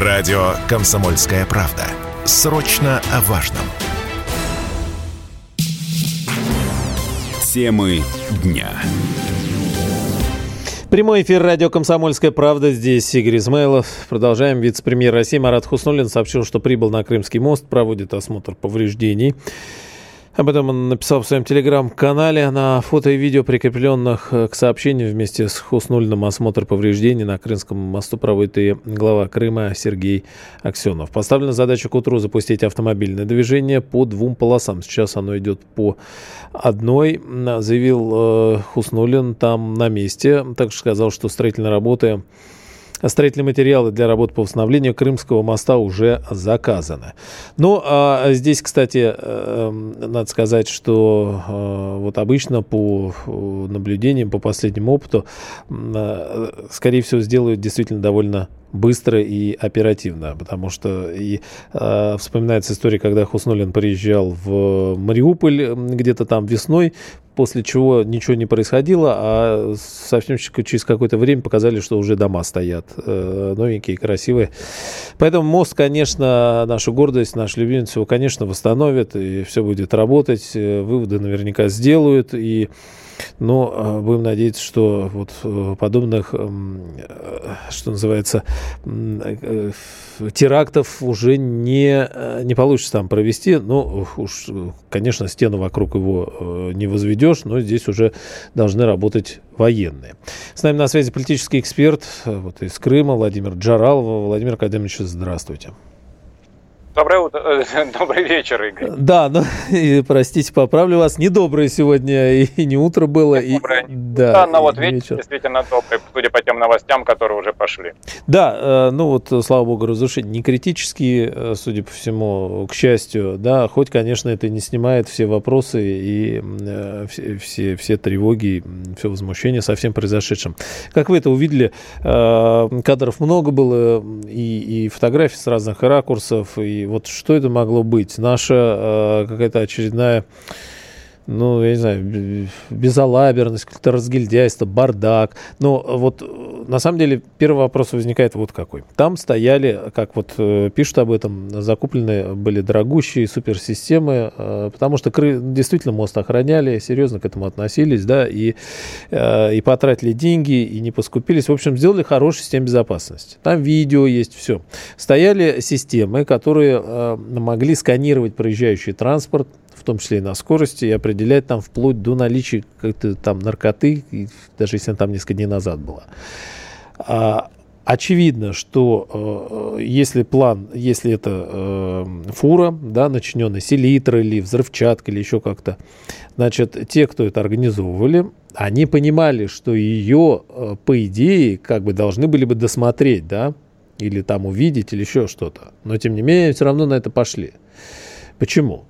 Радио «Комсомольская правда». Срочно о важном. Темы дня. Прямой эфир радио «Комсомольская правда». Здесь Игорь Измайлов. Продолжаем. Вице-премьер России Марат Хуснулин сообщил, что прибыл на Крымский мост, проводит осмотр повреждений. Об этом он написал в своем телеграм-канале. На фото и видео, прикрепленных э, к сообщению вместе с Хуснулиным осмотр повреждений на Крымском мосту проводит и глава Крыма Сергей Аксенов. Поставлена задача к утру запустить автомобильное движение по двум полосам. Сейчас оно идет по одной, заявил э, Хуснулин там на месте. Также сказал, что строительные работы Строительные материалы для работ по восстановлению Крымского моста уже заказаны. Ну, а здесь, кстати, э, надо сказать, что э, вот обычно по наблюдениям, по последнему опыту, э, скорее всего, сделают действительно довольно быстро и оперативно, потому что и э, вспоминается история, когда Хуснулин приезжал в Мариуполь где-то там весной, после чего ничего не происходило, а совсем через какое-то время показали, что уже дома стоят э, новенькие, красивые. Поэтому мост, конечно, нашу гордость, наш любимец его, конечно, восстановит, и все будет работать, э, выводы наверняка сделают, и но э, будем надеяться, что вот э, подобных, эм, э, что называется, терактов уже не, не получится там провести. Ну, уж, конечно, стену вокруг его не возведешь, но здесь уже должны работать военные. С нами на связи политический эксперт вот, из Крыма Владимир Джаралов. Владимир Академович, здравствуйте. Доброе утро, э, добрый вечер, Игорь. Да, ну, и, простите, поправлю вас, не доброе сегодня, и не утро было. Не доброе, и, да, да, но вот вечер, вечер действительно добрый, судя по тем новостям, которые уже пошли. Да, э, ну вот, слава богу, разрушения не критические, э, судя по всему, к счастью, да, хоть, конечно, это не снимает все вопросы и все, все, все тревоги, все возмущения со всем произошедшим. Как вы это увидели, кадров много было, и, и фотографий с разных ракурсов, и вот что это могло быть? Наша э, какая-то очередная ну, я не знаю, безалаберность, какое-то разгильдяйство, бардак. Но вот на самом деле первый вопрос возникает вот какой. Там стояли, как вот э, пишут об этом, закуплены были дорогущие суперсистемы, э, потому что действительно мост охраняли, серьезно к этому относились, да, и, э, и потратили деньги, и не поскупились. В общем, сделали хорошую систему безопасности. Там видео есть, все. Стояли системы, которые могли сканировать проезжающий транспорт, том числе и на скорости, и определять там вплоть до наличия какой-то там наркоты, даже если она там несколько дней назад была. А, очевидно, что э, если план, если это э, фура, да, начиненная селитрой или взрывчаткой или еще как-то, значит, те, кто это организовывали, они понимали, что ее, э, по идее, как бы должны были бы досмотреть, да, или там увидеть, или еще что-то. Но, тем не менее, все равно на это пошли. Почему?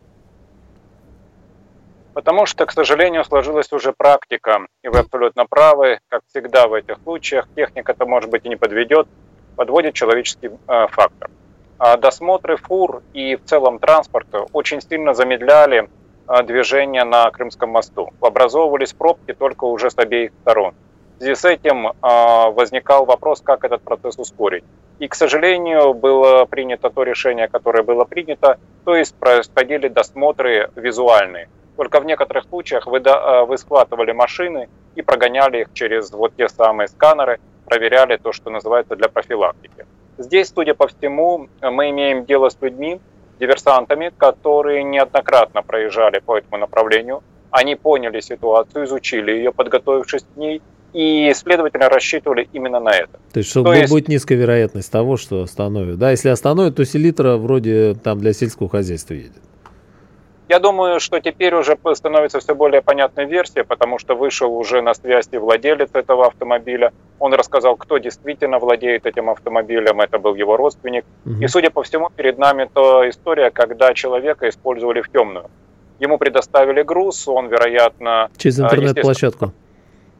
Потому что, к сожалению, сложилась уже практика, и вы абсолютно правы, как всегда в этих случаях, техника-то, может быть, и не подведет, подводит человеческий э, фактор. А досмотры фур и в целом транспорта очень сильно замедляли э, движение на Крымском мосту. Образовывались пробки только уже с обеих сторон. В связи с этим э, возникал вопрос, как этот процесс ускорить. И, к сожалению, было принято то решение, которое было принято, то есть происходили досмотры визуальные. Только в некоторых случаях вы, э, вы схватывали машины и прогоняли их через вот те самые сканеры, проверяли то, что называется для профилактики. Здесь, судя по всему, мы имеем дело с людьми, диверсантами, которые неоднократно проезжали по этому направлению. Они поняли ситуацию, изучили ее, подготовившись к ней, и, следовательно, рассчитывали именно на это. То есть, что то есть... будет низкая вероятность того, что остановят. Да, если остановят, то селитра вроде там для сельского хозяйства едет. Я думаю, что теперь уже становится все более понятной версия, потому что вышел уже на связь и владелец этого автомобиля. Он рассказал, кто действительно владеет этим автомобилем, это был его родственник. Угу. И, судя по всему, перед нами то история, когда человека использовали в темную. Ему предоставили груз, он, вероятно... Через интернет-площадку.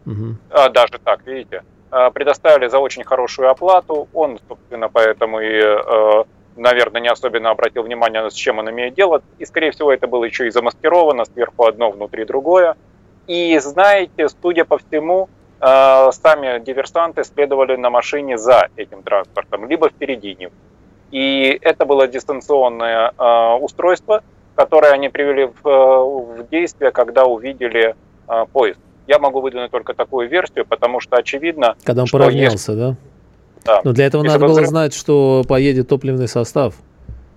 Угу. А, даже так, видите. А, предоставили за очень хорошую оплату, он, собственно, поэтому и э, наверное, не особенно обратил внимание, с чем он имеет дело. И, скорее всего, это было еще и замаскировано, сверху одно, внутри другое. И, знаете, судя по всему, э, сами диверсанты следовали на машине за этим транспортом, либо впереди него. И это было дистанционное э, устройство, которое они привели в, в действие, когда увидели э, поезд. Я могу выдвинуть только такую версию, потому что очевидно... Когда он поравнялся, есть... да? Да. Но для этого Если надо было взрыв... знать, что поедет топливный состав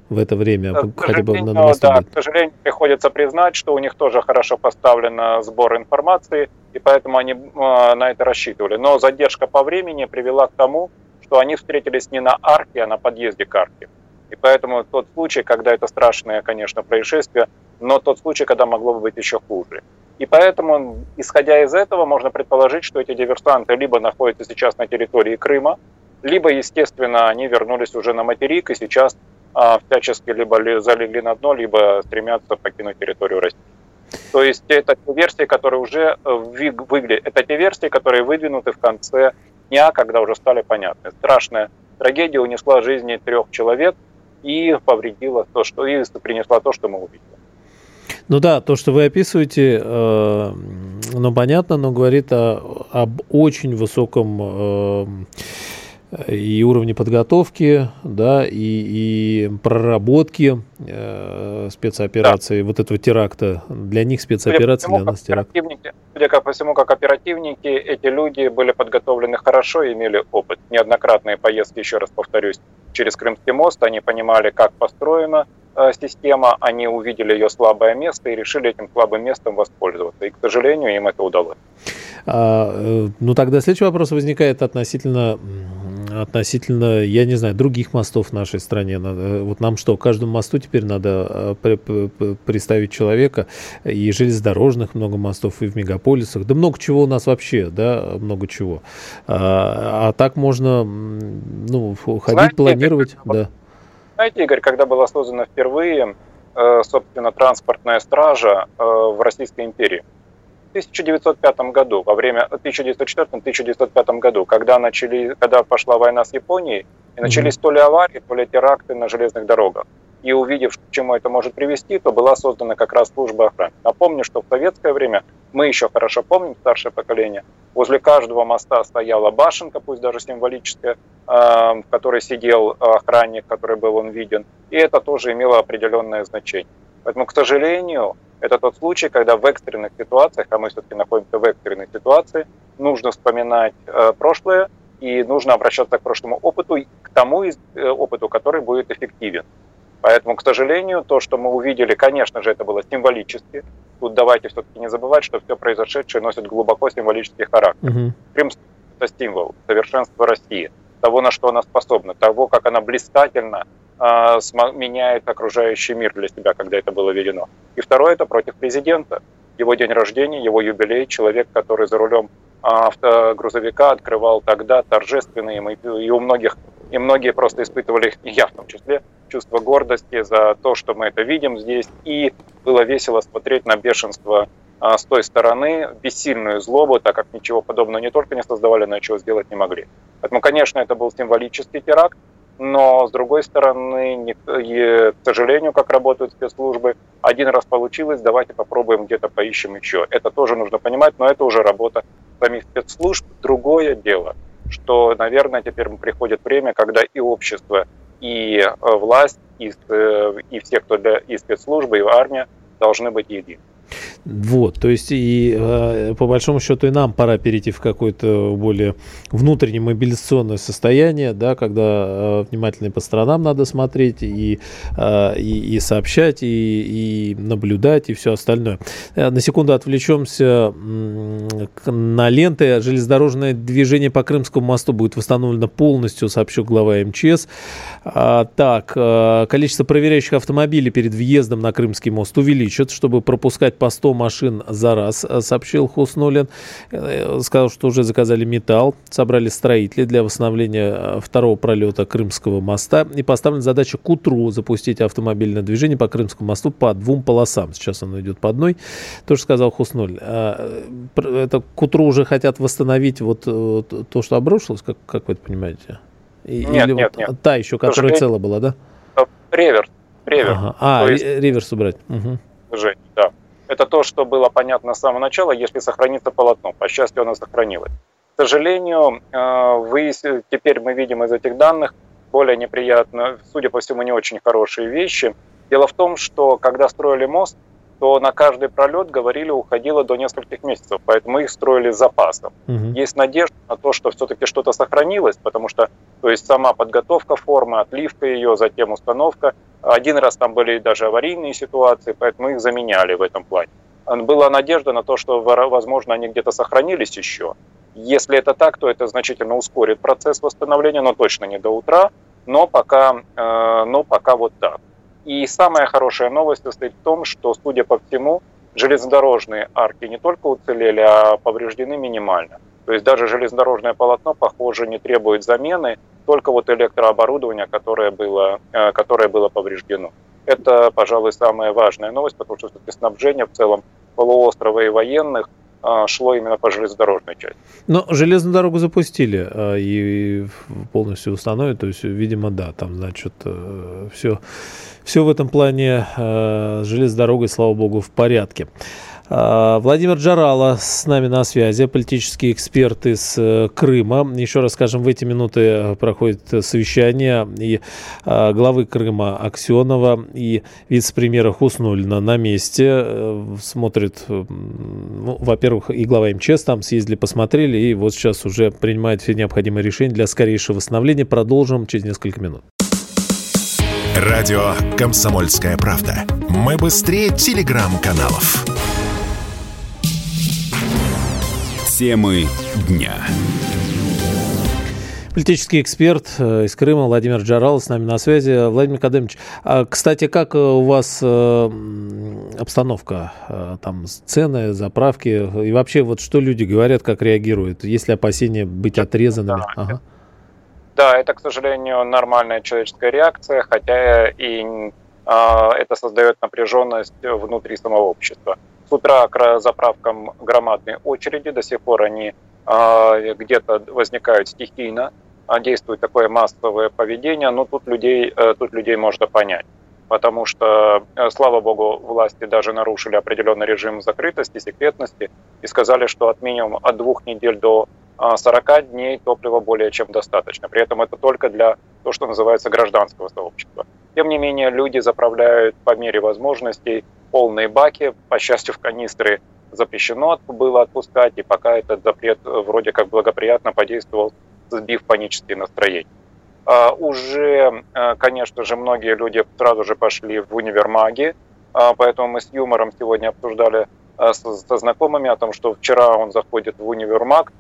в это время, да, хотя бы на Да, к сожалению, приходится признать, что у них тоже хорошо поставлен сбор информации, и поэтому они э, на это рассчитывали. Но задержка по времени привела к тому, что они встретились не на арке, а на подъезде к арке. И поэтому тот случай, когда это страшное, конечно, происшествие, но тот случай, когда могло бы быть еще хуже. И поэтому, исходя из этого, можно предположить, что эти диверсанты либо находятся сейчас на территории Крыма, либо, естественно, они вернулись уже на материк и сейчас а, всячески либо залегли на дно, либо стремятся покинуть территорию России. То есть это те версии, которые уже э, выглядят, это те версии, которые выдвинуты в конце дня, когда уже стали понятны. Страшная трагедия унесла жизни трех человек и повредила то, что и принесла то, что мы увидели. Ну да, то, что вы описываете, э, ну понятно, но говорит о, об очень высоком э, и уровни подготовки, да, и, и проработки э, спецоперации, да. вот этого теракта. Для них спецоперация, для нас теракт. Судя по всему, как оперативники, эти люди были подготовлены хорошо и имели опыт. Неоднократные поездки, еще раз повторюсь, через Крымский мост, они понимали, как построена э, система, они увидели ее слабое место и решили этим слабым местом воспользоваться. И, к сожалению, им это удалось. А, э, ну, тогда следующий вопрос возникает относительно относительно, я не знаю, других мостов в нашей стране. Надо, вот нам что, каждому мосту теперь надо э, представить человека, и железнодорожных много мостов, и в мегаполисах, да много чего у нас вообще, да, много чего. А, а так можно, ну, ходить, знаете, планировать, Игорь, да. Знаете, Игорь, когда была создана впервые, э, собственно, транспортная стража э, в Российской империи, 1905 году, во время 1904-1905 году, когда, начали, когда пошла война с Японией, и начались то ли аварии, то ли теракты на железных дорогах. И увидев, к чему это может привести, то была создана как раз служба охраны. Напомню, что в советское время, мы еще хорошо помним, старшее поколение, возле каждого моста стояла башенка, пусть даже символическая, в которой сидел охранник, который был он виден. И это тоже имело определенное значение. Поэтому, к сожалению, это тот случай, когда в экстренных ситуациях, а мы все-таки находимся в экстренной ситуации, нужно вспоминать э, прошлое и нужно обращаться к прошлому опыту, к тому э, опыту, который будет эффективен. Поэтому, к сожалению, то, что мы увидели, конечно же, это было символически. Тут давайте все-таки не забывать, что все произошедшее носит глубоко символический характер. Угу. Крым – это символ совершенства России, того, на что она способна, того, как она блистательно меняет окружающий мир для себя, когда это было введено. И второе – это против президента. Его день рождения, его юбилей, человек, который за рулем автогрузовика открывал тогда торжественные, и у многих, и многие просто испытывали, и я в том числе, чувство гордости за то, что мы это видим здесь, и было весело смотреть на бешенство а, с той стороны, бессильную злобу, так как ничего подобного не только не создавали, но и чего сделать не могли. Поэтому, конечно, это был символический теракт, но с другой стороны, к сожалению, как работают спецслужбы, один раз получилось, давайте попробуем где-то поищем еще. Это тоже нужно понимать, но это уже работа самих спецслужб. Другое дело, что, наверное, теперь приходит время, когда и общество, и э, власть, и, э, и все, кто для, и спецслужбы, и армия должны быть едины. Вот, то есть и э, по большому счету и нам пора перейти в какое-то более внутреннее мобилизационное состояние, да, когда э, внимательно по сторонам надо смотреть и, э, и, и сообщать, и, и наблюдать, и все остальное. Э, на секунду отвлечемся на ленты. Железнодорожное движение по Крымскому мосту будет восстановлено полностью, сообщил глава МЧС. А, так, э, количество проверяющих автомобилей перед въездом на Крымский мост увеличат, чтобы пропускать по 100 машин за раз, э, сообщил Хуснулин. Э, сказал, что уже заказали металл, собрали строители для восстановления э, второго пролета Крымского моста и поставлена задача к утру запустить автомобильное движение по Крымскому мосту по двум полосам. Сейчас оно идет по одной. Тоже сказал Хуснуль. Это к утру уже хотят восстановить вот то, что обрушилось, как, как вы это понимаете? И, нет, или нет, вот нет. Та еще, которая целая была, да? Реверс. Реверс. Ага. А, есть... реверс убрать. Угу. Жень, да. Это то, что было понятно с самого начала, если сохранится полотно. По счастью, оно сохранилось. К сожалению, э, вы, теперь мы видим из этих данных, более неприятные, судя по всему, не очень хорошие вещи. Дело в том, что когда строили мост, то на каждый пролет, говорили, уходило до нескольких месяцев, поэтому их строили с запасом. Угу. Есть надежда на то, что все-таки что-то сохранилось, потому что то есть сама подготовка формы, отливка ее, затем установка. Один раз там были даже аварийные ситуации, поэтому их заменяли в этом плане. Была надежда на то, что, возможно, они где-то сохранились еще. Если это так, то это значительно ускорит процесс восстановления, но точно не до утра, но пока, э, но пока вот так. И самая хорошая новость состоит в том, что, судя по всему, железнодорожные арки не только уцелели, а повреждены минимально. То есть даже железнодорожное полотно, похоже, не требует замены, только вот электрооборудование, которое было, э, которое было повреждено. Это, пожалуй, самая важная новость, потому что снабжение в целом полуострова и военных – шло именно по железнодорожной части. Но железную дорогу запустили а, и полностью установили, то есть, видимо, да, там, значит, все, э, все в этом плане э, железной дорогой, слава богу, в порядке. А, Владимир Джарала с нами на связи, политический эксперт из э, Крыма. Еще раз скажем, в эти минуты э, проходит совещание и а, главы Крыма Аксенова и вице-премьера Хуснулина на месте. Э, смотрит, ну, во-первых, и глава МЧС там съездили, посмотрели, и вот сейчас уже принимает все необходимые решения для скорейшего восстановления. Продолжим через несколько минут. Радио «Комсомольская правда». Мы быстрее телеграм-каналов. Темы дня. Политический эксперт э, из Крыма Владимир Джарал с нами на связи. Владимир Кадымович, а, кстати, как э, у вас э, обстановка? Там цены, заправки и вообще вот что люди говорят, как реагируют? Есть ли опасения быть отрезанными? Да, ага. да это, к сожалению, нормальная человеческая реакция, хотя и а, это создает напряженность внутри самого общества. Утра к заправкам громадные очереди, до сих пор они э, где-то возникают стихийно, а действует такое массовое поведение, но тут людей, э, тут людей можно понять. Потому что, э, слава богу, власти даже нарушили определенный режим закрытости, секретности и сказали, что от минимум от двух недель до 40 дней топлива более чем достаточно. При этом это только для то, что называется гражданского сообщества. Тем не менее, люди заправляют по мере возможностей полные баки. По счастью, в канистры запрещено было отпускать, и пока этот запрет вроде как благоприятно подействовал, сбив панические настроения. А, уже, а, конечно же, многие люди сразу же пошли в универмаги, а, поэтому мы с юмором сегодня обсуждали со знакомыми о том, что вчера он заходит в универмаг,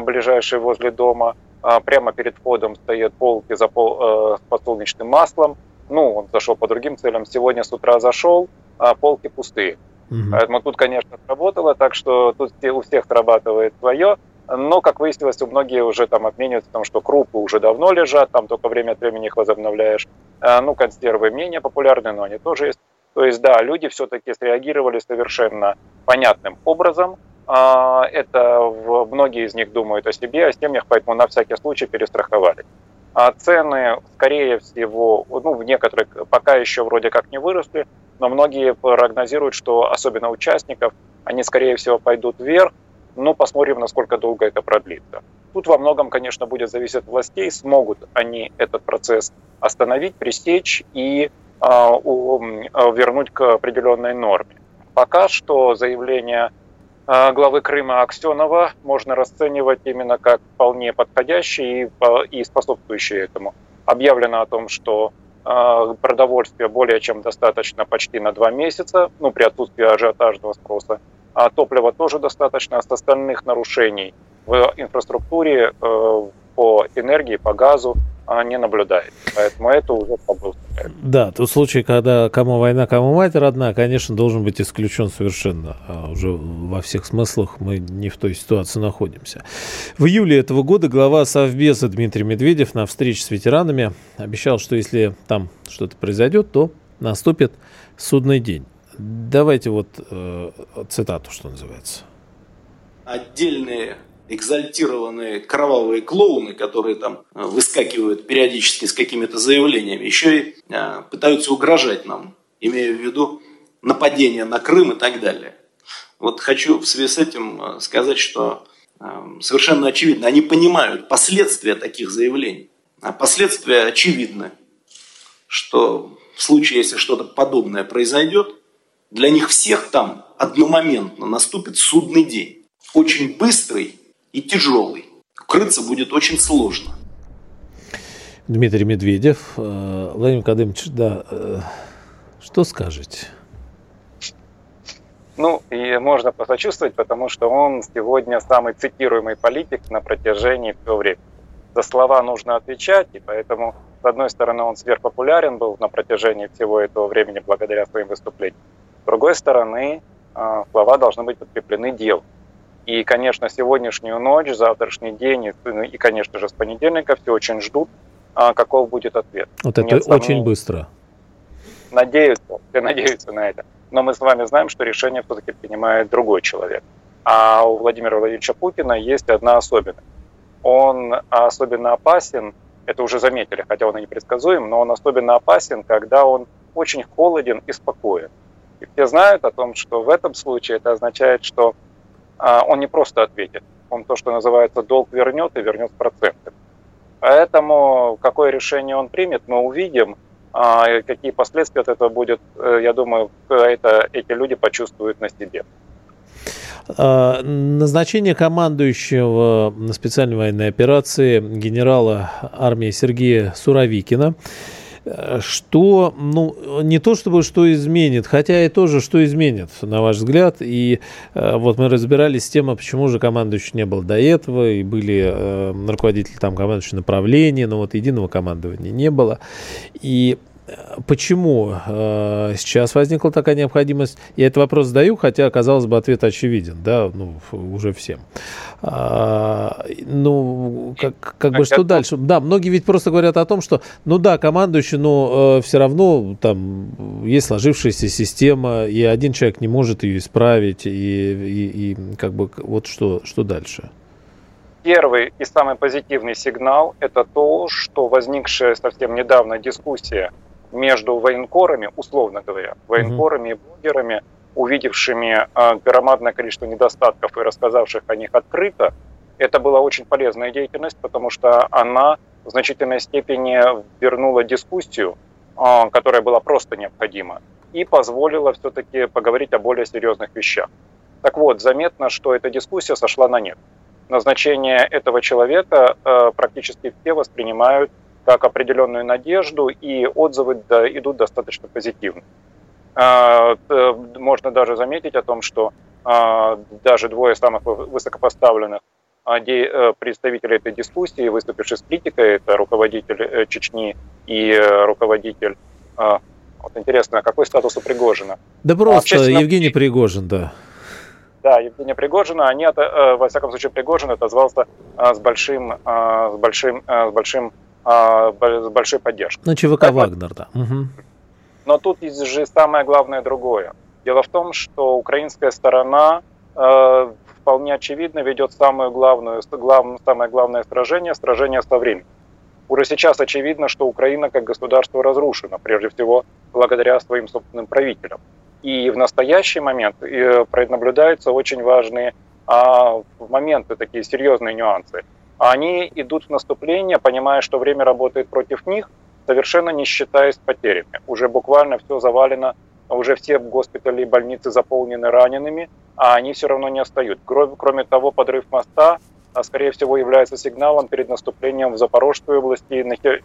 ближайший возле дома, прямо перед входом стоят полки за пол, с подсолнечным маслом, ну, он зашел по другим целям, сегодня с утра зашел, а полки пустые. Угу. Поэтому тут, конечно, сработало, так что тут у всех срабатывает свое. Но, как выяснилось, у многие уже там обмениваются, потому что крупы уже давно лежат, там только время от времени их возобновляешь. А, ну, консервы менее популярны, но они тоже есть. То есть, да, люди все-таки среагировали совершенно понятным образом. А, это в, многие из них думают о себе, о семьях, поэтому на всякий случай перестраховали. А цены, скорее всего, ну, в некоторых пока еще вроде как не выросли, но многие прогнозируют, что особенно участников, они, скорее всего, пойдут вверх, но посмотрим, насколько долго это продлится. Тут во многом, конечно, будет зависеть от властей, смогут они этот процесс остановить, пресечь и э, вернуть к определенной норме. Пока что заявление главы Крыма Аксенова можно расценивать именно как вполне подходящий и способствующий этому. Объявлено о том, что а, продовольствия более чем достаточно почти на два месяца, ну, при отсутствии ажиотажного спроса. А топлива тоже достаточно. С остальных нарушений в инфраструктуре э, по энергии, по газу а, не наблюдает. Поэтому это уже побыл. Да, тот случай, когда кому война, кому мать родна, конечно, должен быть исключен совершенно. А уже во всех смыслах мы не в той ситуации находимся. В июле этого года глава Совбеза Дмитрий Медведев на встрече с ветеранами обещал, что если там что-то произойдет, то наступит судный день. Давайте вот э, цитату, что называется. Отдельные экзальтированные кровавые клоуны, которые там э, выскакивают периодически с какими-то заявлениями, еще и э, пытаются угрожать нам, имея в виду нападение на Крым и так далее. Вот хочу в связи с этим э, сказать, что совершенно очевидно, они понимают последствия таких заявлений. А последствия очевидны, что в случае, если что-то подобное произойдет, для них всех там одномоментно наступит судный день. Очень быстрый и тяжелый. Укрыться будет очень сложно. Дмитрий Медведев. Э, Владимир Кадымович, да, э, что скажете? Ну, и можно посочувствовать, потому что он сегодня самый цитируемый политик на протяжении всего времени. За слова нужно отвечать, и поэтому, с одной стороны, он сверхпопулярен был на протяжении всего этого времени благодаря своим выступлениям. С другой стороны, а, слова должны быть подкреплены делом. И, конечно, сегодняшнюю ночь, завтрашний день и, ну, конечно же, с понедельника все очень ждут, а, каков будет ответ. Вот это Нет очень быстро. Надеются, все надеются на это. Но мы с вами знаем, что решение все-таки принимает другой человек. А у Владимира Владимировича Путина есть одна особенность. Он особенно опасен, это уже заметили, хотя он и непредсказуем, но он особенно опасен, когда он очень холоден и спокоен. И все знают о том, что в этом случае это означает, что он не просто ответит, он то, что называется, долг вернет и вернет с процентами. Поэтому какое решение он примет, мы увидим. А какие последствия от этого будет, э, я думаю, это, эти люди почувствуют на себе. А, назначение командующего специальной военной операции генерала армии Сергея Суровикина что, ну, не то чтобы что изменит, хотя и тоже что изменит, на ваш взгляд. И э, вот мы разбирались с тем, а почему же командующего не было до этого, и были э, руководители там командующего направления, но вот единого командования не было. И Почему э, сейчас возникла такая необходимость? Я этот вопрос задаю, хотя, казалось бы, ответ очевиден, да, ну, уже всем. А, ну, как, как бы, что дальше? Да, многие ведь просто говорят о том, что, ну да, командующий, но э, все равно там есть сложившаяся система, и один человек не может ее исправить, и, и, и как бы, вот что, что дальше? Первый и самый позитивный сигнал – это то, что возникшая совсем недавно дискуссия между военкорами, условно говоря, военкорами и блогерами, увидевшими э, громадное количество недостатков и рассказавших о них открыто, это была очень полезная деятельность, потому что она в значительной степени вернула дискуссию, э, которая была просто необходима, и позволила все-таки поговорить о более серьезных вещах. Так вот, заметно, что эта дискуссия сошла на нет. Назначение этого человека э, практически все воспринимают как определенную надежду, и отзывы идут достаточно позитивно. А, можно даже заметить о том, что а, даже двое самых высокопоставленных а, э, представителей этой дискуссии, выступившие с критикой, это руководитель э, Чечни и э, руководитель вот интересно, какой статус у Пригожина? Да просто Евгений Пригожин, да. Да, Евгения Пригожина, они, во всяком случае, Пригожин отозвался с большим, с большим, с большим с большой поддержкой. Ну, ЧВК так, Вагнер, да. Угу. Но тут же самое главное другое. Дело в том, что украинская сторона э, вполне очевидно ведет самую главную, глав, самое главное сражение, сражение со временем. Уже сейчас очевидно, что Украина как государство разрушена, прежде всего благодаря своим собственным правителям. И в настоящий момент э, наблюдаются очень важные а, моменты, такие серьезные нюансы они идут в наступление, понимая, что время работает против них, совершенно не считаясь потерями. Уже буквально все завалено, уже все госпитали и больницы заполнены ранеными, а они все равно не остают. Кроме того, подрыв моста, а, скорее всего, является сигналом перед наступлением в Запорожской области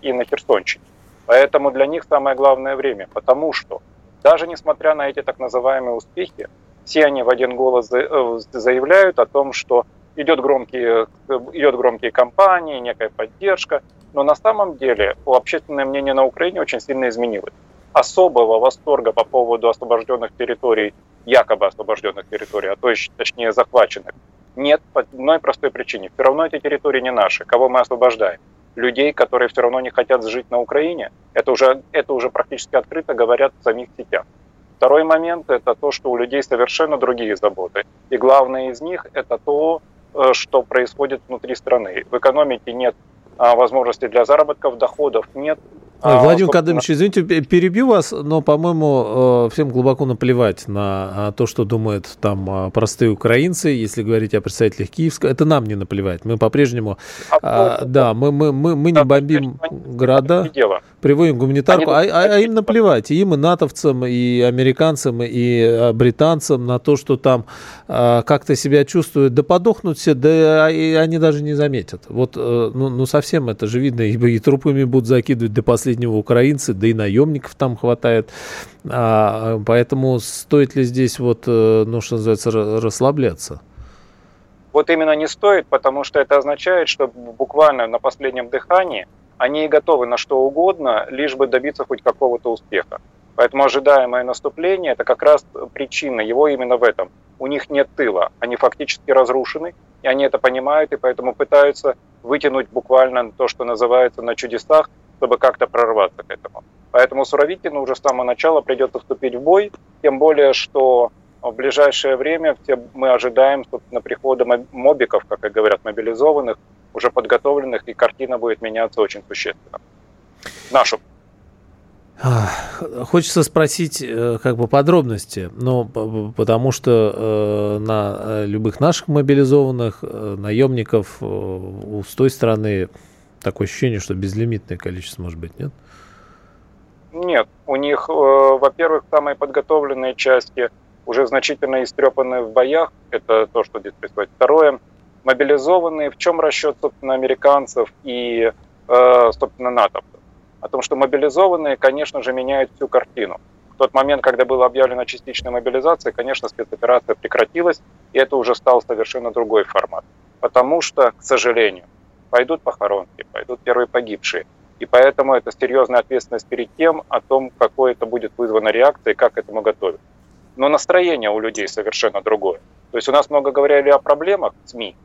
и на Херсонщине. Поэтому для них самое главное время, потому что даже несмотря на эти так называемые успехи, все они в один голос э, заявляют о том, что идет громкие, идет громкие кампании, некая поддержка, но на самом деле общественное мнение на Украине очень сильно изменилось. Особого восторга по поводу освобожденных территорий, якобы освобожденных территорий, а то есть, точнее захваченных, нет по одной простой причине. Все равно эти территории не наши. Кого мы освобождаем? Людей, которые все равно не хотят жить на Украине. Это уже, это уже практически открыто говорят в самих сетях. Второй момент – это то, что у людей совершенно другие заботы. И главное из них – это то, что происходит внутри страны. В экономике нет а, возможности для заработков, доходов нет, а, Владимир Кадымович, извините, перебью вас, но, по-моему, э, всем глубоко наплевать на то, что думают там а, простые украинцы, если говорить о представителях Киевска. Это нам не наплевать. Мы по-прежнему, а, да, мы, мы, мы, мы не бомбим города, приводим гуманитарку, а, а, а им наплевать. И им, и натовцам, и американцам, и британцам на то, что там а, как-то себя чувствуют. Да подохнут все, да и они даже не заметят. Вот, э, ну, ну совсем это же видно, и, и трупами будут закидывать до последнего последнего украинцы, да и наемников там хватает. А, поэтому стоит ли здесь вот, э, ну, что называется, расслабляться? Вот именно не стоит, потому что это означает, что буквально на последнем дыхании они готовы на что угодно, лишь бы добиться хоть какого-то успеха. Поэтому ожидаемое наступление – это как раз причина его именно в этом. У них нет тыла, они фактически разрушены, и они это понимают, и поэтому пытаются вытянуть буквально то, что называется на чудесах, чтобы как-то прорваться к этому. Поэтому Суровикину уже с самого начала придется вступить в бой, тем более, что в ближайшее время все мы ожидаем, собственно, прихода мобиков, как и говорят, мобилизованных, уже подготовленных, и картина будет меняться очень существенно. Нашу Хочется спросить э, как бы подробности, но потому что э, на э, любых наших мобилизованных наемников с той стороны такое ощущение, что безлимитное количество может быть, нет? Нет, у них, во-первых, самые подготовленные части уже значительно истрепаны в боях, это то, что здесь происходит. Второе, мобилизованные, в чем расчет, собственно, американцев и, э, собственно, НАТО? О том, что мобилизованные, конечно же, меняют всю картину. В тот момент, когда была объявлена частичная мобилизация, конечно, спецоперация прекратилась, и это уже стал совершенно другой формат. Потому что, к сожалению, пойдут похоронки, пойдут первые погибшие. И поэтому это серьезная ответственность перед тем, о том, какой это будет вызвана реакция и как к этому готовить. Но настроение у людей совершенно другое. То есть у нас много говорили о проблемах СМИ,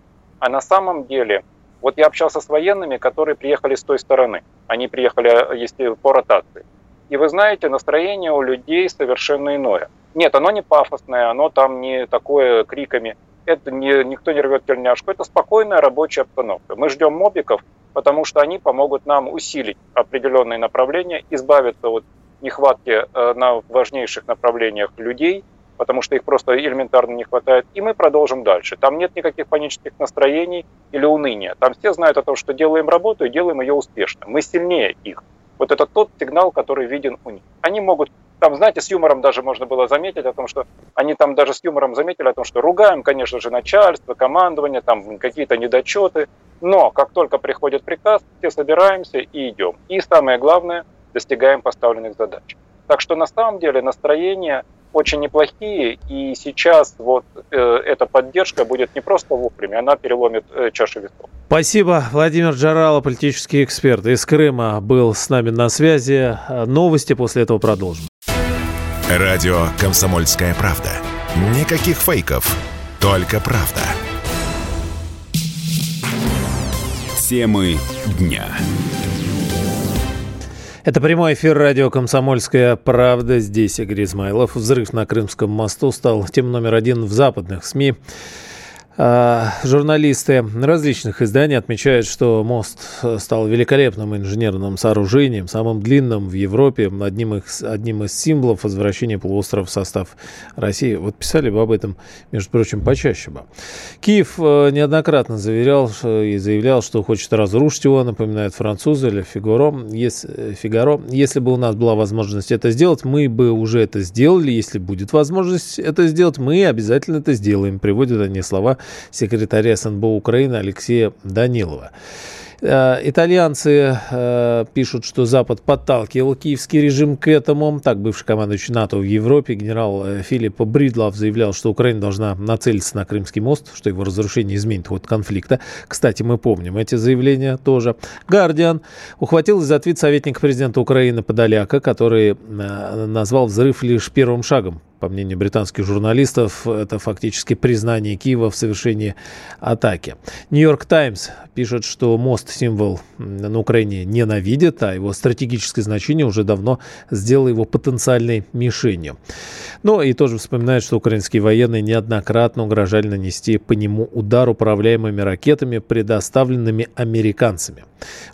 а на самом деле, вот я общался с военными, которые приехали с той стороны. Они приехали, если по ротации. И вы знаете, настроение у людей совершенно иное. Нет, оно не пафосное, оно там не такое криками это не, никто не рвет тельняшку, это спокойная рабочая обстановка. Мы ждем мобиков, потому что они помогут нам усилить определенные направления, избавиться от нехватки э, на важнейших направлениях людей, потому что их просто элементарно не хватает, и мы продолжим дальше. Там нет никаких панических настроений или уныния. Там все знают о том, что делаем работу и делаем ее успешно. Мы сильнее их. Вот это тот сигнал, который виден у них. Они могут там, знаете, с юмором даже можно было заметить о том, что они там даже с юмором заметили о том, что ругаем, конечно же, начальство, командование, там какие-то недочеты, но как только приходит приказ, все собираемся и идем. И самое главное, достигаем поставленных задач. Так что на самом деле настроения очень неплохие, и сейчас вот э, эта поддержка будет не просто вовремя, она переломит э, чашу весов. Спасибо. Владимир Джарало, политический эксперт из Крыма, был с нами на связи. Новости после этого продолжим. Радио «Комсомольская правда». Никаких фейков, только правда. Темы дня. Это прямой эфир радио «Комсомольская правда». Здесь Игорь Измайлов. Взрыв на Крымском мосту стал тем номер один в западных СМИ. А, журналисты различных изданий отмечают, что мост стал великолепным инженерным сооружением, самым длинным в Европе, одним из, одним из символов возвращения полуострова в состав России. Вот писали бы об этом, между прочим, почаще бы. Киев э, неоднократно заверял и заявлял, что хочет разрушить его, напоминает французы или Фигаро. Если, Фигаро. Если бы у нас была возможность это сделать, мы бы уже это сделали. Если будет возможность это сделать, мы обязательно это сделаем. Приводят они слова секретаря СНБО Украины Алексея Данилова. Э, итальянцы э, пишут, что Запад подталкивал киевский режим к этому. Так, бывший командующий НАТО в Европе генерал э, Филипп Бридлов заявлял, что Украина должна нацелиться на Крымский мост, что его разрушение изменит ход конфликта. Кстати, мы помним эти заявления тоже. Гардиан ухватил за ответ советника президента Украины Подоляка, который назвал взрыв лишь первым шагом по мнению британских журналистов, это фактически признание Киева в совершении атаки. Нью-Йорк Таймс пишет, что мост символ на Украине ненавидит, а его стратегическое значение уже давно сделало его потенциальной мишенью. Ну и тоже вспоминает, что украинские военные неоднократно угрожали нанести по нему удар управляемыми ракетами, предоставленными американцами.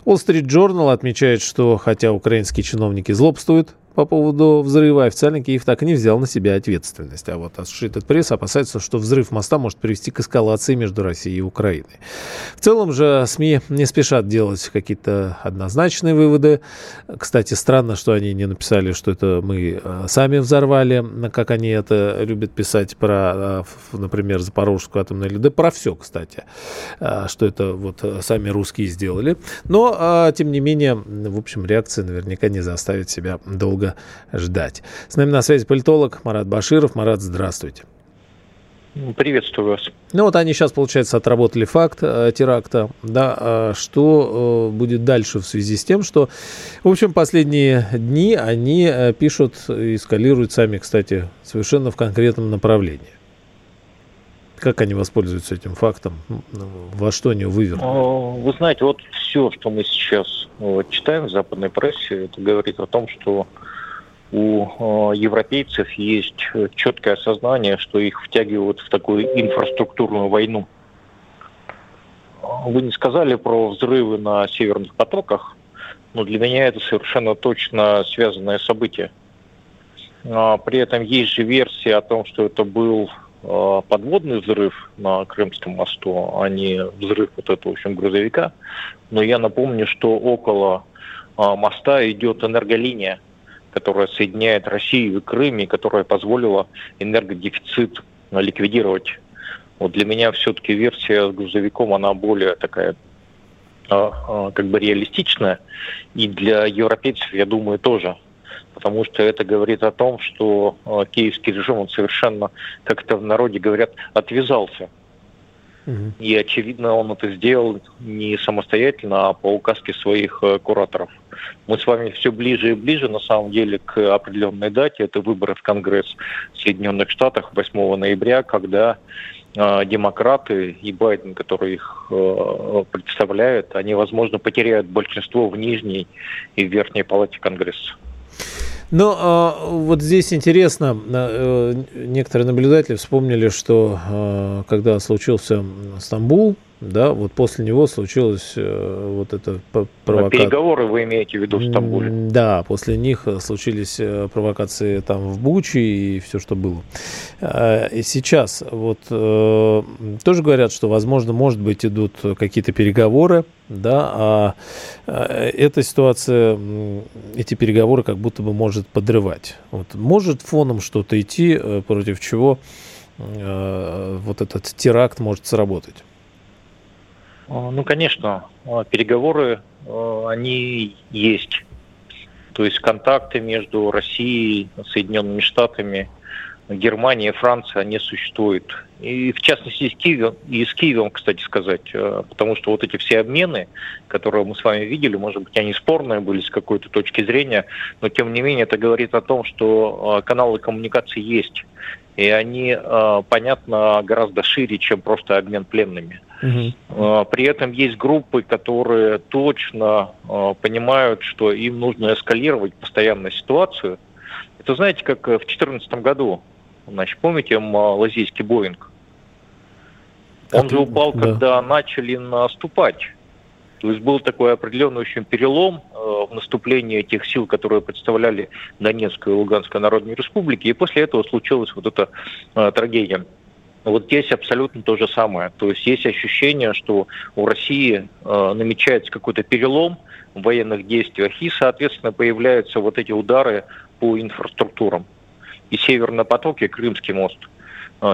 Wall Street Journal отмечает, что хотя украинские чиновники злобствуют, по поводу взрыва, официально Киев так и не взял на себя ответственность. А вот Associated Press опасается, что взрыв моста может привести к эскалации между Россией и Украиной. В целом же СМИ не спешат делать какие-то однозначные выводы. Кстати, странно, что они не написали, что это мы э, сами взорвали, как они это любят писать про, э, например, Запорожскую атомную. Да про все, кстати, э, что это вот сами русские сделали. Но, тем не менее, в общем, реакция наверняка не заставит себя долго ждать. С нами на связи политолог Марат Баширов. Марат, здравствуйте. Приветствую вас. Ну вот они сейчас, получается, отработали факт э, теракта. Да, а что э, будет дальше в связи с тем, что, в общем, последние дни они э, пишут и эскалируют сами, кстати, совершенно в конкретном направлении. Как они воспользуются этим фактом? Ну, во что они вывернут? А, вы знаете, вот все, что мы сейчас читаем в западной прессе, это говорит о том, что у э, европейцев есть четкое осознание, что их втягивают в такую инфраструктурную войну. Вы не сказали про взрывы на северных потоках, но для меня это совершенно точно связанное событие. А при этом есть же версия о том, что это был э, подводный взрыв на Крымском мосту, а не взрыв вот этого, в общем, грузовика. Но я напомню, что около э, моста идет энерголиния, которая соединяет Россию и Крым, и которая позволила энергодефицит ликвидировать. Вот для меня все-таки версия с грузовиком, она более такая а, а, как бы реалистичная. И для европейцев, я думаю, тоже. Потому что это говорит о том, что а, киевский режим, он совершенно, как это в народе говорят, отвязался и, очевидно, он это сделал не самостоятельно, а по указке своих э, кураторов. Мы с вами все ближе и ближе, на самом деле, к определенной дате. Это выборы в Конгресс Соединенных Штатов 8 ноября, когда э, демократы и Байден, который их э, представляет, они, возможно, потеряют большинство в нижней и в верхней палате Конгресса. Но э, вот здесь интересно, э, некоторые наблюдатели вспомнили, что э, когда случился Стамбул, да, вот после него случилась э, вот эта провокация. Переговоры вы имеете в виду в Стамбуле? Да, после них э, случились э, провокации там в Буче и все, что было. И сейчас вот тоже говорят, что, возможно, может быть, идут какие-то переговоры, да, а эта ситуация, эти переговоры как будто бы может подрывать. Вот, может фоном что-то идти, против чего вот этот теракт может сработать? А, ну, конечно, а, переговоры, а, они есть. То есть контакты между Россией, Соединенными Штатами, Германией, Францией, они существуют. И в частности с Киевом, и с Киевом, кстати сказать, потому что вот эти все обмены, которые мы с вами видели, может быть, они спорные были с какой-то точки зрения, но тем не менее это говорит о том, что каналы коммуникации есть. И они, понятно, гораздо шире, чем просто обмен пленными. Угу. При этом есть группы, которые точно а, понимают, что им нужно эскалировать постоянно ситуацию. Это знаете, как в 2014 году, значит, помните малазийский Боинг? Он же упал, да. когда начали наступать. То есть был такой определенный очень перелом э, в наступлении этих сил, которые представляли Донецкую и Луганскую народные республики, и после этого случилась вот эта э, трагедия. Вот здесь абсолютно то же самое. То есть есть ощущение, что у России э, намечается какой-то перелом в военных действиях, и, соответственно, появляются вот эти удары по инфраструктурам. И Северный поток, и Крымский мост. Э,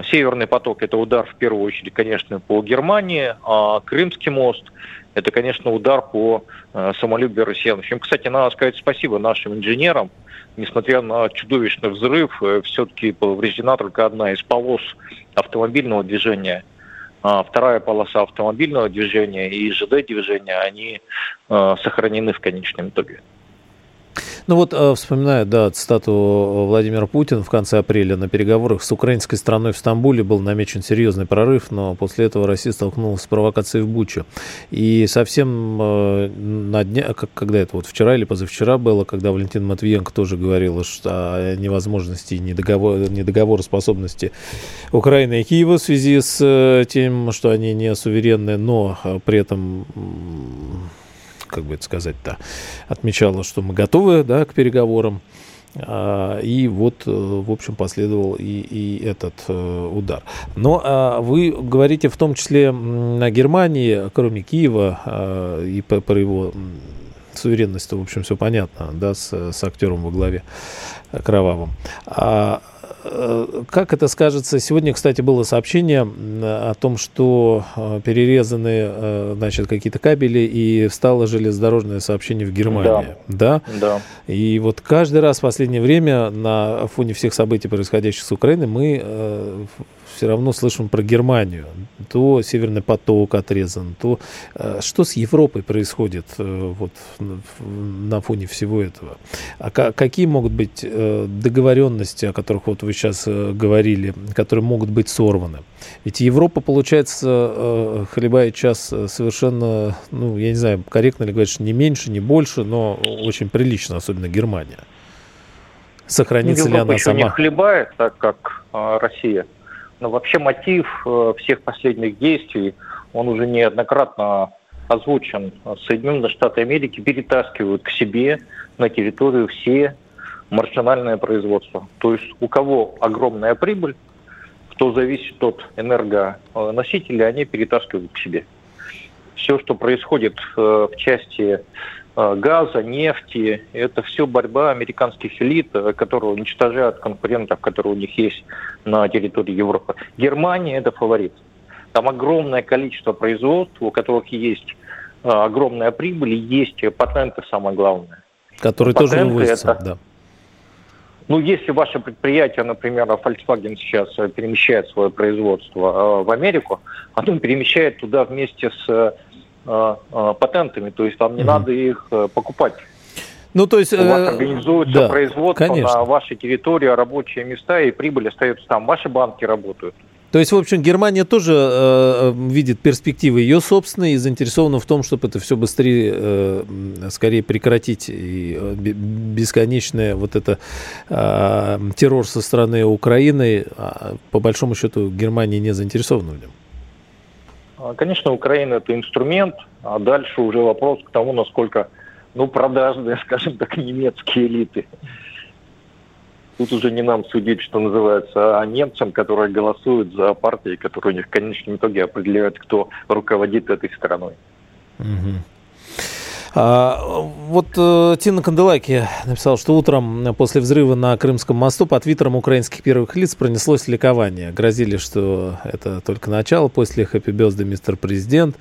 Северный поток – это удар, в первую очередь, конечно, по Германии, а Крымский мост – это, конечно, удар по э, самолюбию россиян. В общем, кстати, надо сказать спасибо нашим инженерам, несмотря на чудовищный взрыв, э, все-таки повреждена только одна из полос автомобильного движения. А вторая полоса автомобильного движения и ЖД движения, они э, сохранены в конечном итоге. Ну вот, э, вспоминаю, да, цитату Владимира Путина в конце апреля на переговорах с украинской страной в Стамбуле был намечен серьезный прорыв, но после этого Россия столкнулась с провокацией в Бучу. И совсем э, на дне, когда это вот вчера или позавчера было, когда Валентин Матвиенко тоже говорила что о невозможности и недоговор, недоговороспособности Украины и Киева в связи с э, тем, что они не суверенны, но при этом как бы это сказать-то, отмечала, что мы готовы да, к переговорам. А, и вот, э, в общем, последовал и, и этот э, удар. Но а, вы говорите в том числе на Германии, кроме Киева а, и по его суверенности, в общем, все понятно, да, с, с актером во главе кровавым. Как это скажется? Сегодня, кстати, было сообщение о том, что э, перерезаны э, значит, какие-то кабели и встало железнодорожное сообщение в Германии. Да. да. Да. И вот каждый раз в последнее время на фоне всех событий, происходящих с Украиной, мы все равно слышим про Германию. То Северный поток отрезан, то э, что с Европой происходит э, вот на фоне всего этого? А какие могут быть э, договоренности, о которых вот вы сейчас говорили, которые могут быть сорваны? Ведь Европа, получается, хлебает час совершенно, ну, я не знаю, корректно ли говорить, что не меньше, не больше, но очень прилично, особенно Германия. Сохранится Европа ли она сама? не хлебает, так как Россия. Но вообще мотив э, всех последних действий, он уже неоднократно озвучен. Соединенные Штаты Америки перетаскивают к себе на территорию все маржинальное производство. То есть у кого огромная прибыль, кто зависит от энергоносителя, они перетаскивают к себе. Все, что происходит э, в части газа, нефти, это все борьба американских элит, которые уничтожают конкурентов, которые у них есть на территории Европы. Германия – это фаворит. Там огромное количество производств, у которых есть э, огромная прибыль, и есть патенты, самое главное. Которые патенты тоже вывозятся, это, да. Ну, если ваше предприятие, например, Volkswagen сейчас перемещает свое производство э, в Америку, оно перемещает туда вместе с э, патентами, то есть там не надо их покупать. Ну, то есть... У вас организуется да, производство конечно. на вашей территории, рабочие места, и прибыль остается там. Ваши банки работают. То есть, в общем, Германия тоже э, видит перспективы ее собственные и заинтересована в том, чтобы это все быстрее, э, скорее прекратить. И э, бесконечное вот это э, террор со стороны Украины, а, по большому счету, Германия не заинтересована в нем. А, конечно, Украина это инструмент, а дальше уже вопрос к тому, насколько ну, продажные, скажем так, немецкие элиты. Тут уже не нам судить, что называется, а немцам, которые голосуют за партии, которые у них в конечном итоге определяют, кто руководит этой страной. Угу. А, вот э, Тина Канделаки написал, что утром после взрыва на Крымском мосту по твиттерам украинских первых лиц пронеслось ликование. Грозили, что это только начало, после хэппи безда мистер президент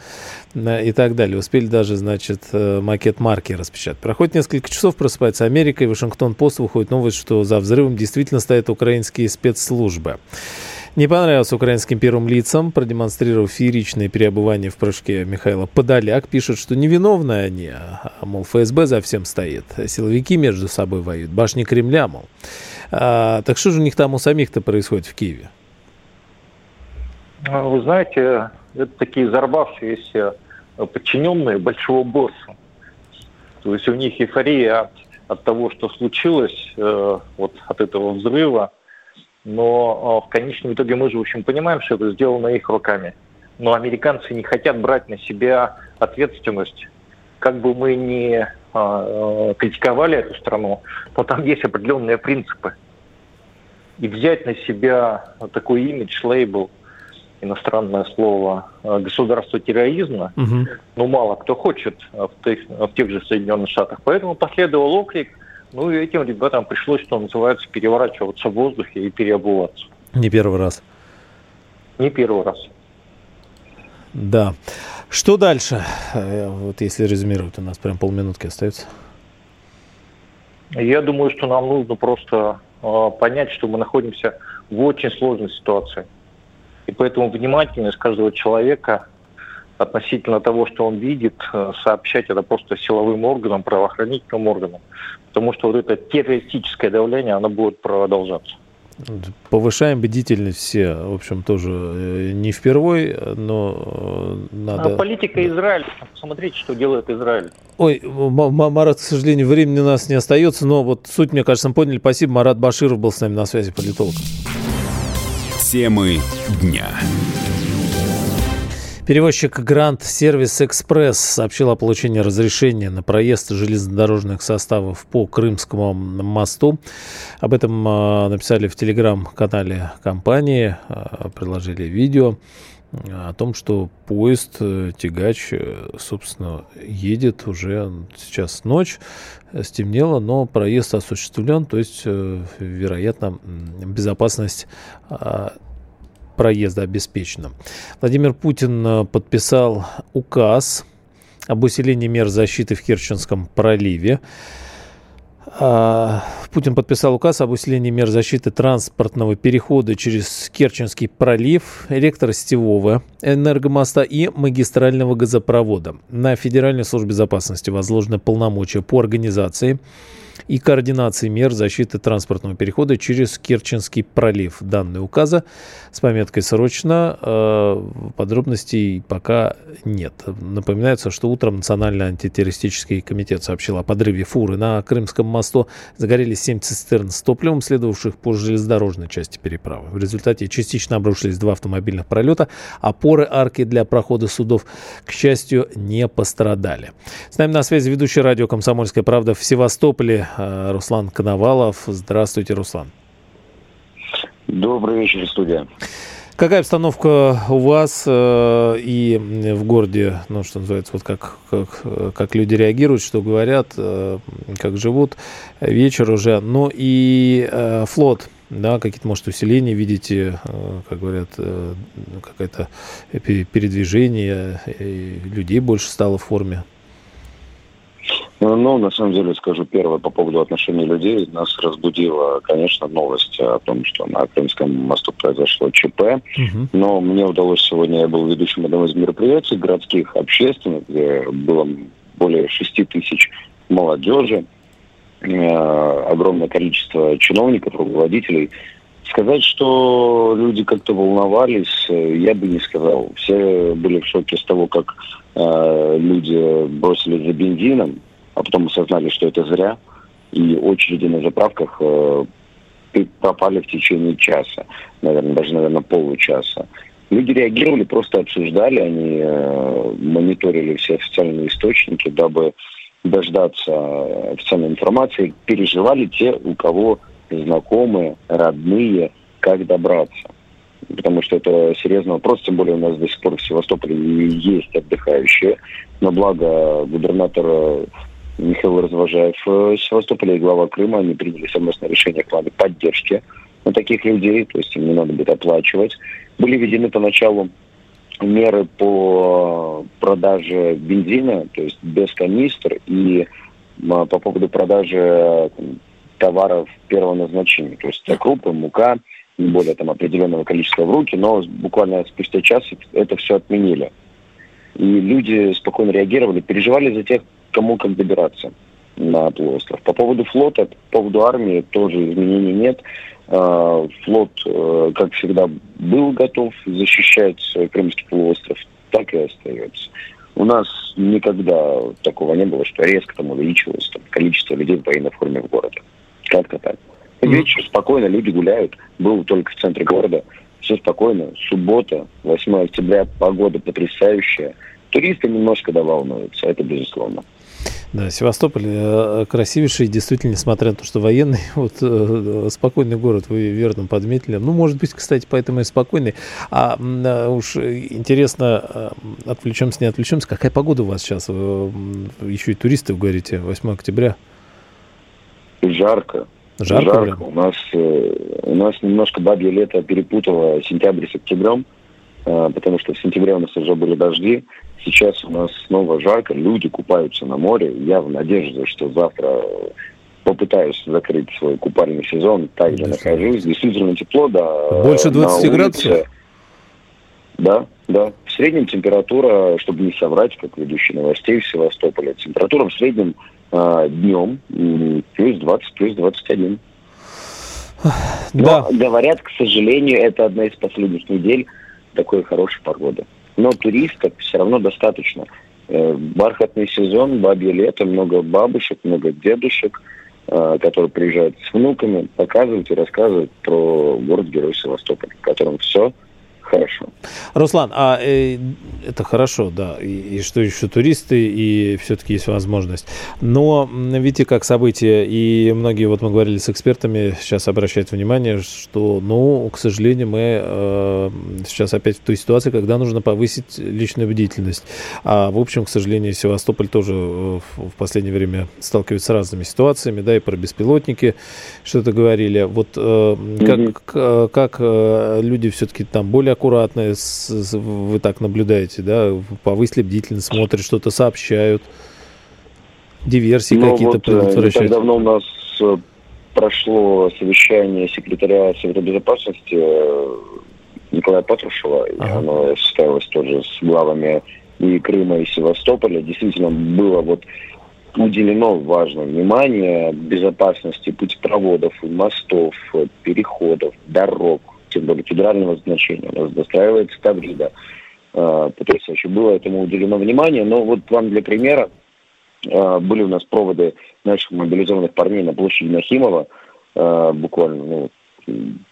и так далее. Успели даже, значит, э, макет марки распечатать. Проходит несколько часов, просыпается Америка, и Вашингтон-Пост выходит новость, что за взрывом действительно стоят украинские спецслужбы. Не понравилось украинским первым лицам, продемонстрировав фееричное переобувание в прыжке Михаила Подоляк. Пишут, что невиновны они, а, мол, ФСБ за всем стоит. Силовики между собой воюют, башни Кремля, мол. А, так что же у них там у самих-то происходит в Киеве? А, вы знаете, это такие взорвавшиеся подчиненные большого босса. То есть у них эйфория от, от того, что случилось, э, вот от этого взрыва – но а, в конечном итоге мы же, в общем, понимаем, что это сделано их руками. Но американцы не хотят брать на себя ответственность. Как бы мы ни а, а, критиковали эту страну, но там есть определенные принципы. И взять на себя такой имидж, лейбл, иностранное слово, государство терроризма, угу. ну, мало кто хочет в тех, в тех же Соединенных Штатах. Поэтому последовал оклик – ну и этим ребятам пришлось, что называется, переворачиваться в воздухе и переобуваться. Не первый раз. Не первый раз. Да. Что дальше? Э, вот если резюмировать, у нас прям полминутки остается. Я думаю, что нам нужно просто э, понять, что мы находимся в очень сложной ситуации. И поэтому внимательность каждого человека относительно того, что он видит, э, сообщать это просто силовым органам, правоохранительным органам, потому что вот это террористическое давление, оно будет продолжаться. Повышаем бдительность все, в общем, тоже э, не впервой, но э, надо... А политика Израиля. Смотрите, что делает Израиль. Ой, Марат, к сожалению, времени у нас не остается, но вот суть, мне кажется, мы поняли. Спасибо. Марат Баширов был с нами на связи, политолог. Темы дня. Перевозчик Гранд Сервис Экспресс сообщил о получении разрешения на проезд железнодорожных составов по Крымскому мосту. Об этом а, написали в телеграм-канале компании, а, приложили видео о том, что поезд э, тягач, э, собственно, едет уже сейчас ночь, стемнело, но проезд осуществлен, то есть, э, вероятно, безопасность а, проезда обеспечена. Владимир Путин э, подписал указ об усилении мер защиты в Керченском проливе. А, Путин подписал указ об усилении мер защиты транспортного перехода через Керченский пролив, электросетевого энергомоста и магистрального газопровода. На Федеральной службе безопасности возложены полномочия по организации и координации мер защиты транспортного перехода через Керченский пролив. Данные указа с пометкой «Срочно». Э, подробностей пока нет. Напоминается, что утром Национальный антитеррористический комитет сообщил о подрыве фуры на Крымском мосту. Загорелись 7 цистерн с топливом, следовавших по железнодорожной части переправы. В результате частично обрушились два автомобильных пролета. Опоры арки для прохода судов, к счастью, не пострадали. С нами на связи ведущий радио «Комсомольская правда» в Севастополе Э, Руслан Коновалов. Здравствуйте, Руслан. Добрый вечер, студия. Какая обстановка у вас э, и в городе, ну, что называется, вот как, как, как люди реагируют, что говорят, э, как живут, вечер уже, ну и э, флот, да, какие-то, может, усиления видите, э, как говорят, э, какое-то передвижение, людей больше стало в форме? Ну, на самом деле, скажу первое по поводу отношений людей. Нас разбудила, конечно, новость о том, что на Крымском мосту произошло ЧП. Угу. Но мне удалось сегодня, я был ведущим одного из мероприятий городских, общественных, где было более 6 тысяч молодежи, э, огромное количество чиновников, руководителей. Сказать, что люди как-то волновались, э, я бы не сказал. Все были в шоке с того, как э, люди бросились за бензином, а потом осознали, что это зря, и очереди на заправках э, пропали в течение часа, наверное, даже, наверное, получаса. Люди реагировали, просто обсуждали, они э, мониторили все официальные источники, дабы дождаться официальной информации, переживали те, у кого знакомые, родные, как добраться. Потому что это серьезный вопрос, тем более у нас до сих пор в Севастополе есть отдыхающие. Но благо губернатор Михаил Развожаев э, Севастополя и глава Крыма, они приняли совместное решение в плане поддержки на таких людей, то есть им не надо будет оплачивать. Были введены поначалу меры по продаже бензина, то есть без канистр, и по поводу продажи товаров первого назначения, то есть крупы, мука, не более там определенного количества в руки, но буквально спустя час это все отменили. И люди спокойно реагировали, переживали за тех, кому как добираться на полуостров. По поводу флота, по поводу армии тоже изменений нет. А, флот, э, как всегда, был готов защищать Крымский полуостров, так и остается. У нас никогда такого не было, что резко там увеличивалось там, количество людей в военной форме в городе. Как-то так. Вечер спокойно, люди гуляют. Был только в центре города. Все спокойно. Суббота, 8 октября, погода потрясающая. Туристы немножко доволнуются, это безусловно. Да, Севастополь э, красивейший, действительно, несмотря на то, что военный, вот э, спокойный город, вы верно подметили. Ну, может быть, кстати, поэтому и спокойный. А э, уж интересно, отвлечемся, не отвлечемся, какая погода у вас сейчас? Еще и туристы, вы говорите, 8 октября. Жарко. Жарко, Жарко. У нас, у нас немножко бабье лето перепутало сентябрь с октябрем, потому что в сентябре у нас уже были дожди, Сейчас у нас снова жарко, люди купаются на море. Я в надежде, что завтра попытаюсь закрыть свой купальный сезон. Также нахожусь. Действительно тепло, да. Больше 20 градусов? Да, да. среднем температура, чтобы не соврать, как ведущий новостей в Севастополе, температура в среднем э, днем плюс 20, плюс 21. Но, говорят, к сожалению, это одна из последних недель такой хорошей погоды. Но туристов все равно достаточно. Э, бархатный сезон, бабье лето, много бабушек, много дедушек, э, которые приезжают с внуками, показывают и рассказывают про город-герой Севастополь, в котором все хорошо. Руслан, а э, это хорошо, да, и, и что еще туристы, и все-таки есть возможность. Но видите, как события, и многие, вот мы говорили с экспертами, сейчас обращают внимание, что, ну, к сожалению, мы э, сейчас опять в той ситуации, когда нужно повысить личную бдительность. А, в общем, к сожалению, Севастополь тоже э, в последнее время сталкивается с разными ситуациями, да, и про беспилотники что-то говорили. Вот э, как, mm-hmm. как э, люди все-таки там более аккуратные, вы так наблюдаете, да, повысили бдительность, смотрят, что-то сообщают, диверсии ну, какие-то вот, э, предотвращают. Не так давно у нас э, прошло совещание секретаря Совета Безопасности э, Николая Патрушева, ага. оно состоялось тоже с главами и Крыма, и Севастополя. Действительно, было вот уделено важное внимание безопасности путепроводов, мостов, переходов, дорог, тем более федерального значения. У нас достраивается Таврида. Э, потрясающе. Было этому уделено внимание. Но вот вам для примера. Э, были у нас проводы наших мобилизованных парней на площади Нахимова э, буквально ну,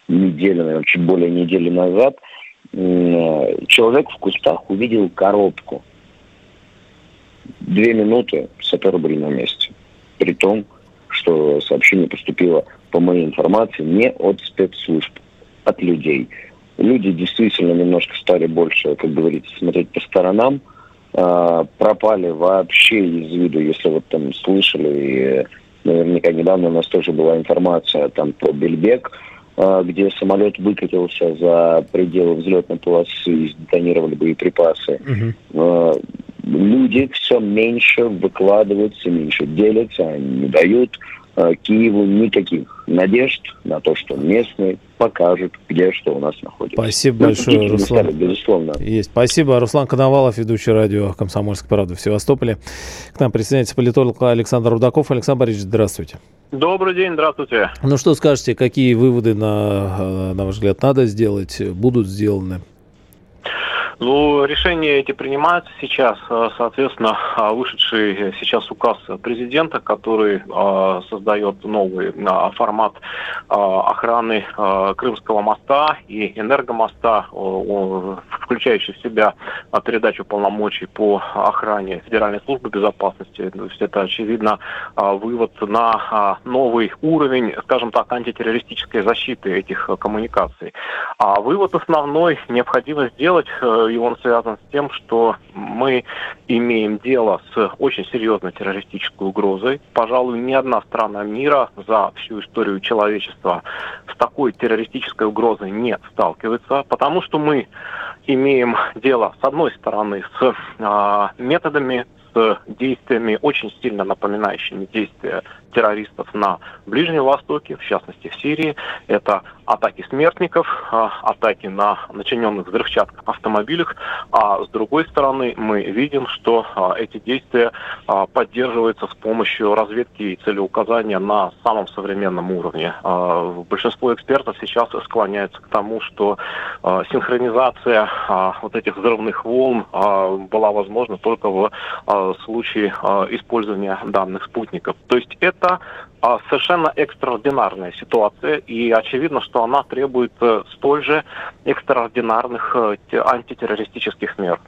неделю, наверное, чуть более недели назад. Человек в кустах увидел коробку. Две минуты саперы были на месте. При том, что сообщение поступило, по моей информации, не от спецслужб, от людей. Люди действительно немножко стали больше, как говорится, смотреть по сторонам, э, пропали вообще из виду, если вот там слышали, и наверняка недавно у нас тоже была информация там про Бельбек, э, где самолет выкатился за пределы взлетной полосы и сдетонировали боеприпасы. Угу. Э, люди все меньше выкладывают, все меньше делятся, они не дают Киеву никаких надежд на то, что местные покажут, где что у нас находится. Спасибо ну, большое, Руслан. Стали, безусловно. Есть. Спасибо. Руслан Коновалов, ведущий радио «Комсомольская правда» в Севастополе. К нам присоединяется политолог Александр Рудаков. Александр Борисович, здравствуйте. Добрый день, здравствуйте. Ну что скажете, какие выводы, на, э, на ваш взгляд, надо сделать, будут сделаны? Ну, решения эти принимаются сейчас. Э, соответственно, а, вышедший сейчас указ президента, который а, создает новый а, формат охраны Крымского моста и энергомоста, включающий в себя передачу полномочий по охране Федеральной службы безопасности. То есть это, очевидно, вывод на новый уровень, скажем так, антитеррористической защиты этих коммуникаций. А вывод основной необходимо сделать э, и он связан с тем, что мы имеем дело с очень серьезной террористической угрозой. Пожалуй, ни одна страна мира за всю историю человечества с такой террористической угрозой не сталкивается, потому что мы имеем дело, с одной стороны, с э, методами, с действиями, очень сильно напоминающими действия террористов на Ближнем Востоке, в частности в Сирии. Это атаки смертников, а, атаки на начиненных взрывчаткой автомобилях. А с другой стороны, мы видим, что а, эти действия а, поддерживаются с помощью разведки и целеуказания на самом современном уровне. Большинство экспертов сейчас склоняются к тому, что синхронизация вот этих взрывных волн была возможна только в случае использования данных спутников. То есть это это а, совершенно экстраординарная ситуация, и очевидно, что она требует э, столь же экстраординарных э, антитеррористических мер.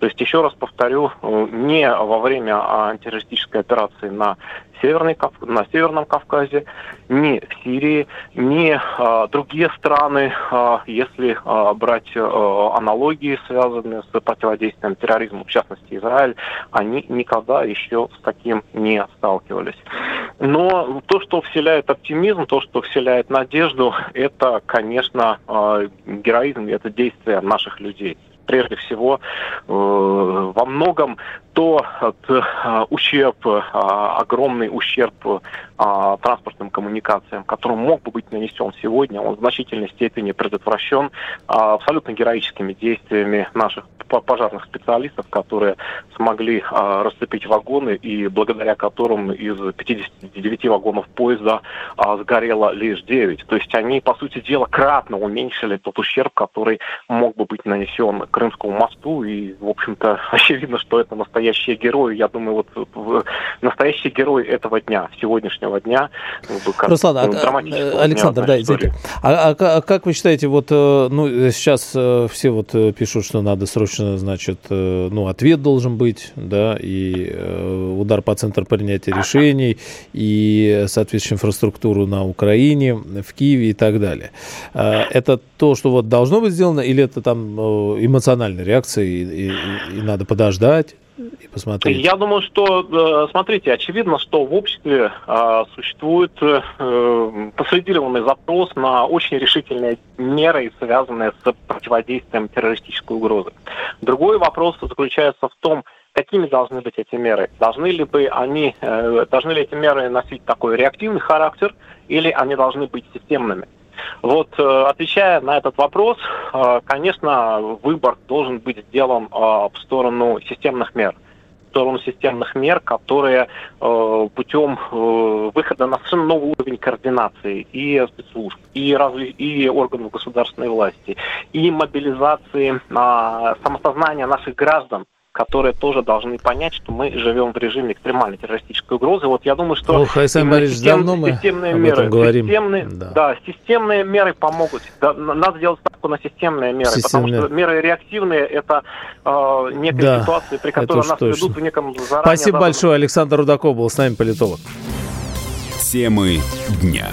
То есть, еще раз повторю, э, не во время антитеррористической операции на Северной, на Северном Кавказе, ни в Сирии, ни а, другие страны, а, если а, брать а, аналогии, связанные с противодействием терроризму, в частности Израиль, они никогда еще с таким не сталкивались. Но то, что вселяет оптимизм, то, что вселяет надежду, это, конечно, героизм, это действия наших людей прежде всего э, во многом что ущерб, огромный ущерб транспортным коммуникациям, который мог бы быть нанесен сегодня, он в значительной степени предотвращен абсолютно героическими действиями наших пожарных специалистов, которые смогли а, расцепить вагоны и благодаря которым из 59 вагонов поезда а, сгорело лишь 9. То есть они, по сути дела, кратно уменьшили тот ущерб, который мог бы быть нанесен Крымскому мосту. И, в общем-то, очевидно, что это настоящие герои. Я думаю, вот настоящий герой этого дня, сегодняшнего дня. Как, Руслан, а, э, Александр, да, извините. А, а, а как вы считаете, вот э, ну, сейчас э, все вот пишут, что надо срочно, значит, ну, ответ должен быть, да, и удар по центру принятия решений, и соответствующую инфраструктуру на Украине, в Киеве и так далее. Это то, что вот должно быть сделано, или это там эмоциональная реакция, и, и, и надо подождать? И посмотреть? Я думаю, что, э, смотрите, очевидно, что в обществе э, существует э, консолидированный запрос на очень решительные меры, связанные с противодействием террористической угрозы. Другой вопрос заключается в том, какими должны быть эти меры. Должны ли бы они, должны ли эти меры носить такой реактивный характер, или они должны быть системными? Вот, э, отвечая на этот вопрос, э, конечно, выбор должен быть сделан э, в сторону системных мер. В сторону системных мер, которые путем выхода на совершенно новый уровень координации и спецслужб, и, разве, и органов государственной власти, и мобилизации самосознания наших граждан которые тоже должны понять, что мы живем в режиме экстремальной террористической угрозы. Вот я думаю, что Ох, Айсан систем, давно мы системные об меры, говорим. Системные, да. да, системные меры помогут. Да, надо делать ставку на системные меры, системные. потому что меры реактивные это э, некая да, ситуация, при которой нас точно. ведут в неком заранее. Спасибо большое, Александр Рудаков был с нами политолог. Темы дня.